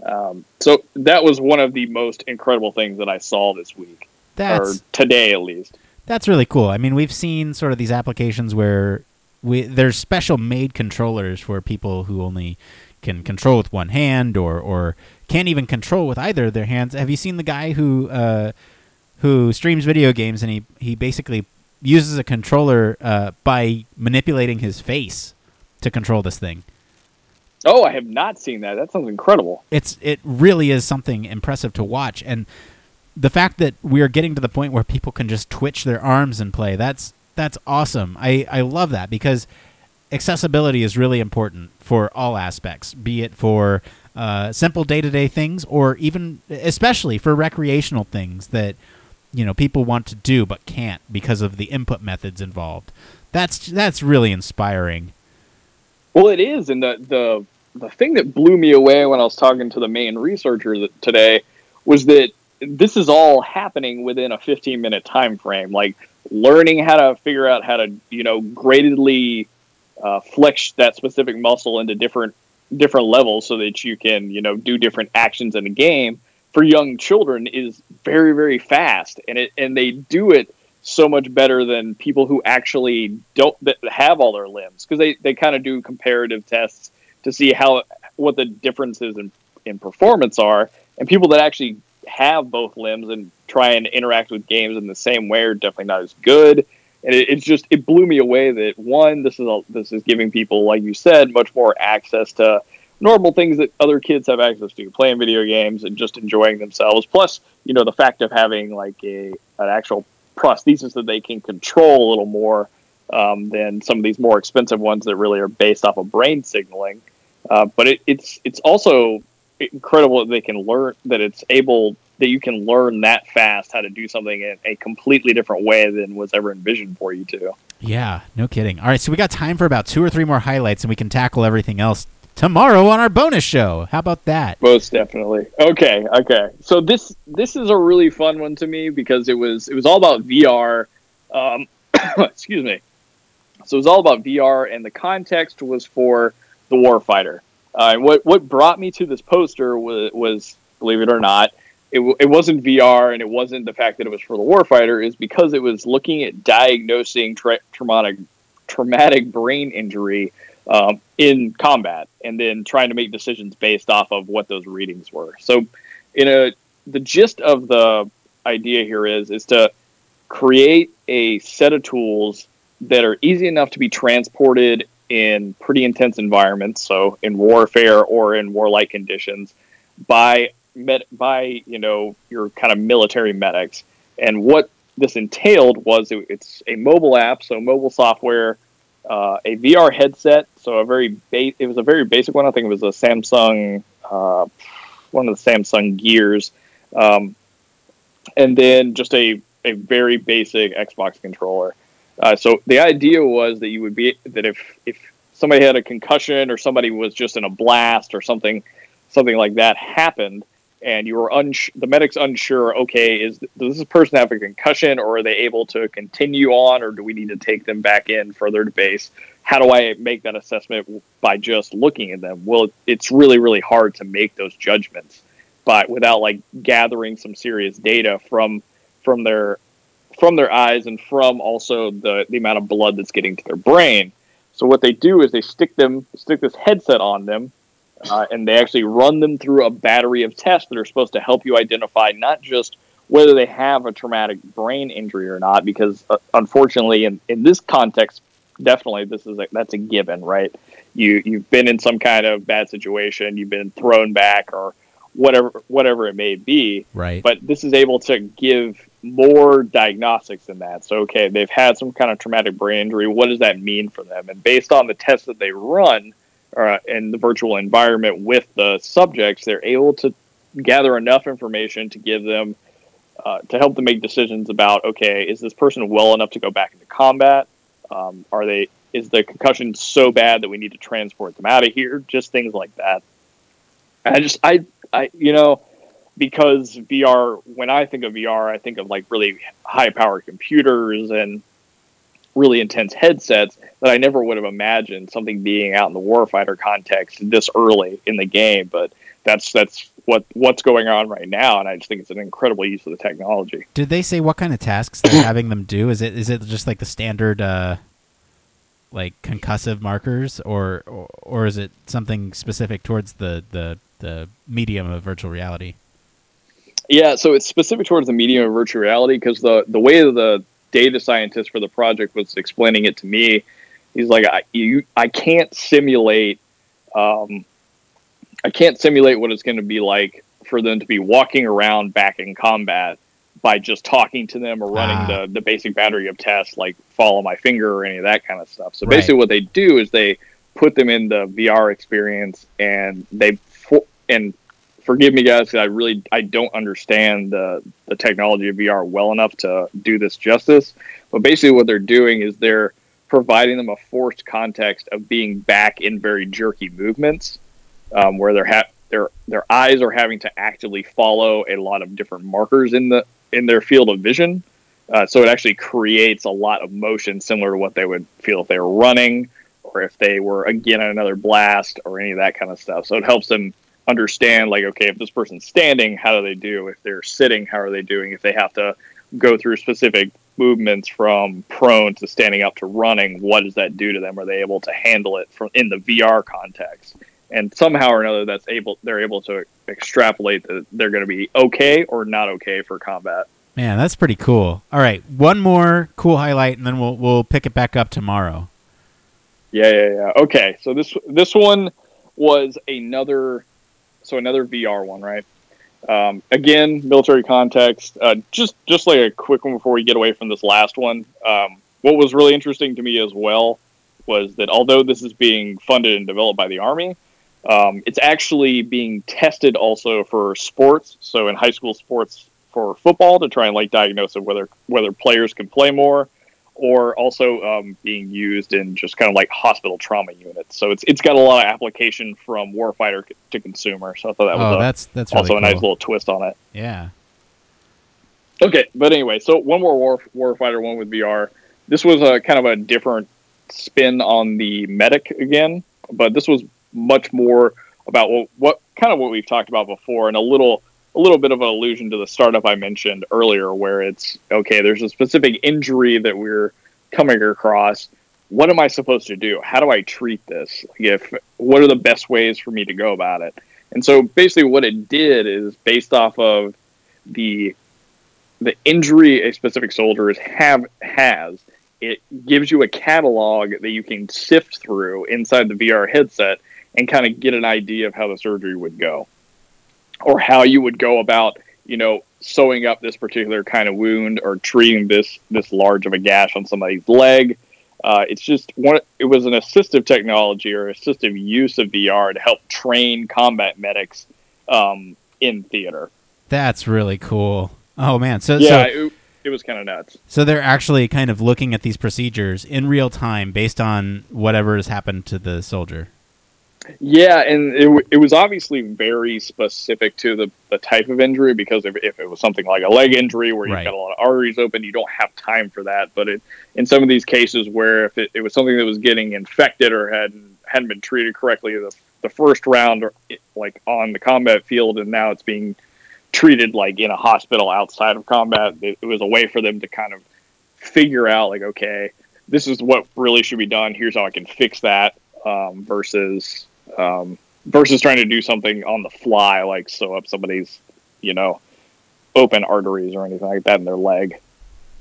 Um, so that was one of the most incredible things that I saw this week, That's or today at least. That's really cool. I mean, we've seen sort of these applications where we there's special made controllers for people who only can control with one hand or or can't even control with either of their hands. Have you seen the guy who uh, who streams video games and he he basically uses a controller uh, by manipulating his face to control this thing? Oh, I have not seen that. That sounds incredible. it's it really is something impressive to watch and the fact that we are getting to the point where people can just twitch their arms and play that's that's awesome i i love that because accessibility is really important for all aspects be it for uh, simple day-to-day things or even especially for recreational things that you know people want to do but can't because of the input methods involved. That's that's really inspiring. Well, it is, and the the the thing that blew me away when I was talking to the main researcher today was that this is all happening within a 15 minute time frame. Like learning how to figure out how to you know gradedly uh, flex that specific muscle into different different levels so that you can you know do different actions in the game for young children is very very fast and it and they do it so much better than people who actually don't have all their limbs because they, they kind of do comparative tests to see how what the differences in, in performance are. And people that actually have both limbs and try and interact with games in the same way are definitely not as good. And it, it's just it blew me away that one this is a, this is giving people like you said much more access to normal things that other kids have access to playing video games and just enjoying themselves. Plus you know the fact of having like a an actual prosthesis that they can control a little more um, than some of these more expensive ones that really are based off of brain signaling. Uh, but it, it's it's also incredible that they can learn that it's able that you can learn that fast how to do something in a completely different way than was ever envisioned for you to. Yeah, no kidding. All right, so we got time for about two or three more highlights, and we can tackle everything else tomorrow on our bonus show. How about that? Most definitely. Okay, okay. So this this is a really fun one to me because it was it was all about VR. Um, excuse me. So it was all about VR, and the context was for the warfighter. Uh, and what what brought me to this poster was, was believe it or not, it, it wasn't VR, and it wasn't the fact that it was for the warfighter. Is because it was looking at diagnosing tra- traumatic traumatic brain injury um, in combat, and then trying to make decisions based off of what those readings were. So, in a the gist of the idea here is is to create a set of tools that are easy enough to be transported in pretty intense environments, so in warfare or in warlike conditions, by med- by you know your kind of military medics. And what this entailed was it, it's a mobile app, so mobile software uh, a VR headset. So a very ba- it was a very basic one. I think it was a Samsung, uh, one of the Samsung Gears, um, and then just a a very basic Xbox controller. Uh, so the idea was that you would be that if if somebody had a concussion or somebody was just in a blast or something something like that happened and you were uns- the medic's unsure okay is does this person have a concussion or are they able to continue on or do we need to take them back in further to base? How do i make that assessment by just looking at them? Well it's really really hard to make those judgments but without like gathering some serious data from from their from their eyes and from also the the amount of blood that's getting to their brain. So what they do is they stick them stick this headset on them uh, and they actually run them through a battery of tests that are supposed to help you identify not just whether they have a traumatic brain injury or not, because uh, unfortunately, in, in this context, definitely this is a, that's a given, right? You you've been in some kind of bad situation, you've been thrown back, or whatever whatever it may be. Right. But this is able to give more diagnostics than that. So okay, they've had some kind of traumatic brain injury. What does that mean for them? And based on the tests that they run uh, in the virtual environment with the subjects, they're able to gather enough information to give them uh, to help them make decisions about okay, is this person well enough to go back into combat? Um, are they is the concussion so bad that we need to transport them out of here? Just things like that. And I just I I you know because VR when I think of VR I think of like really high power computers and really intense headsets that I never would have imagined something being out in the warfighter context this early in the game. But that's that's what what's going on right now, and I just think it's an incredible use of the technology. Did they say what kind of tasks they're having them do? Is it is it just like the standard uh, like concussive markers, or, or or is it something specific towards the the the medium of virtual reality? Yeah, so it's specific towards the medium of virtual reality because the the way the data scientist for the project was explaining it to me. He's like, I, you, I can't simulate, um, I can't simulate what it's going to be like for them to be walking around back in combat by just talking to them or running ah. the, the basic battery of tests, like follow my finger or any of that kind of stuff. So right. basically, what they do is they put them in the VR experience and they and forgive me, guys. I really I don't understand the the technology of VR well enough to do this justice. But basically, what they're doing is they're providing them a forced context of being back in very jerky movements, um, where they're ha- their their eyes are having to actively follow a lot of different markers in the in their field of vision. Uh, so it actually creates a lot of motion similar to what they would feel if they were running or if they were again another blast or any of that kind of stuff. So it helps them understand like okay if this person's standing how do they do if they're sitting how are they doing if they have to go through specific movements from prone to standing up to running what does that do to them are they able to handle it from in the VR context and somehow or another that's able they're able to extrapolate that they're going to be okay or not okay for combat Man, that's pretty cool. All right, one more cool highlight, and then we'll we'll pick it back up tomorrow. Yeah, yeah, yeah. Okay, so this this one was another, so another VR one, right? Um, again, military context. Uh, just just like a quick one before we get away from this last one. Um, what was really interesting to me as well was that although this is being funded and developed by the army, um, it's actually being tested also for sports. So in high school sports for football to try and like diagnose whether whether players can play more or also um, being used in just kind of like hospital trauma units. So it's it's got a lot of application from warfighter to consumer. So I thought that was oh, a, that's that's also really a nice little twist on it. Yeah. Okay, but anyway, so one more war warfighter one with VR. This was a kind of a different spin on the medic again, but this was much more about what, what kind of what we've talked about before, and a little a little bit of an allusion to the startup I mentioned earlier, where it's okay. There's a specific injury that we're coming across. What am I supposed to do? How do I treat this? If what are the best ways for me to go about it? And so basically, what it did is based off of the the injury a specific soldier is have has it gives you a catalog that you can sift through inside the VR headset and kind of get an idea of how the surgery would go or how you would go about you know sewing up this particular kind of wound or treating this this large of a gash on somebody's leg uh, it's just one it was an assistive technology or assistive use of vr to help train combat medics um, in theater That's really cool. Oh man, so yeah so it, it was kind of nuts so they're actually kind of looking at these procedures in real time based on whatever has happened to the soldier. Yeah, and it, it was obviously very specific to the, the type of injury because if, if it was something like a leg injury where you've Right. got a lot of arteries open, you don't have time for that. But it, in some of these cases where if it, it was something that was getting infected or hadn't hadn't been treated correctly the, the first round or like on the combat field and now it's being treated like in a hospital outside of combat, it, it was a way for them to kind of figure out like okay, this is what really should be done. Here's how I can fix that um, versus um, versus trying to do something on the fly, like sew up somebody's, you know, open arteries or anything like that in their leg.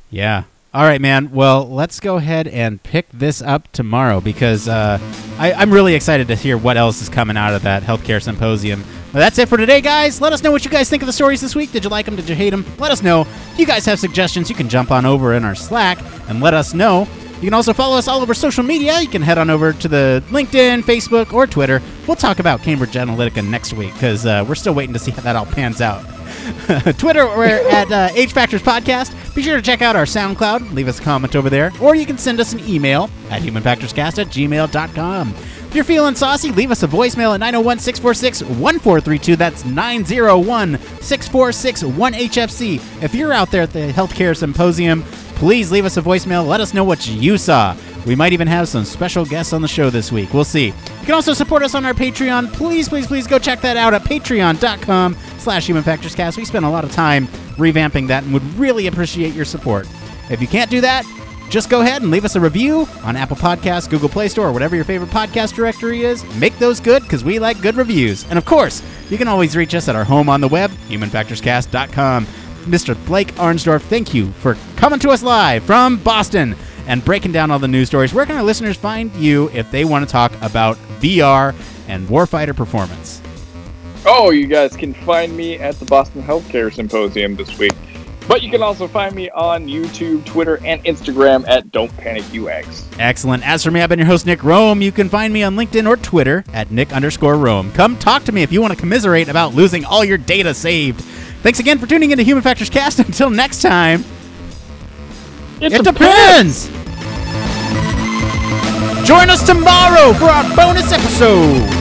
Yeah. All right, man. Well, let's go ahead and pick this up tomorrow because uh, I, I'm really excited to hear what else is coming out of that healthcare symposium. Well, that's it for today, guys. Let us know what you guys think of the stories this week. Did you like them? Did you hate them? Let us know. If you guys have suggestions, you can jump on over in our Slack and let us know. You can also follow us all over social media. You can head on over to the LinkedIn, Facebook, or Twitter. We'll talk about Cambridge Analytica next week because uh, we're still waiting to see how that all pans out. Twitter, we're at uh, H Factors Podcast. Be sure to check out our SoundCloud. Leave us a comment over there. Or you can send us an email at humanfactorscast at gmail.com. If you're feeling saucy, leave us a voicemail at 901 646 1432. That's 901 646 1HFC. If you're out there at the Healthcare Symposium, please leave us a voicemail. Let us know what you saw. We might even have some special guests on the show this week. We'll see. You can also support us on our Patreon. Please, please, please go check that out at patreon.com slash humanfactorscast. We spent a lot of time revamping that and would really appreciate your support. If you can't do that, just go ahead and leave us a review on Apple Podcasts, Google Play Store, or whatever your favorite podcast directory is. Make those good because we like good reviews. And of course, you can always reach us at our home on the web, humanfactorscast.com. Mr. Blake Arnsdorff, thank you for coming to us live from Boston and breaking down all the news stories. Where can our listeners find you if they want to talk about VR and warfighter performance? Oh, you guys can find me at the Boston Healthcare Symposium this week. But you can also find me on YouTube, Twitter, and Instagram at Don't Panic UX. Excellent. As for me, I've been your host, Nick Rome. You can find me on LinkedIn or Twitter at Nick underscore Rome. Come talk to me if you want to commiserate about losing all your data saved. Thanks again for tuning into Human Factors Cast. Until next time, It, it depends. Join us tomorrow for our bonus episodes.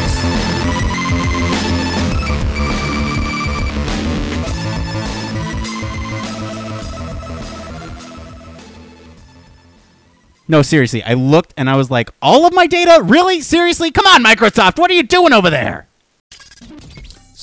No, seriously, I looked and I was like, all of my data? Really? Seriously? Come on, Microsoft, what are you doing over there?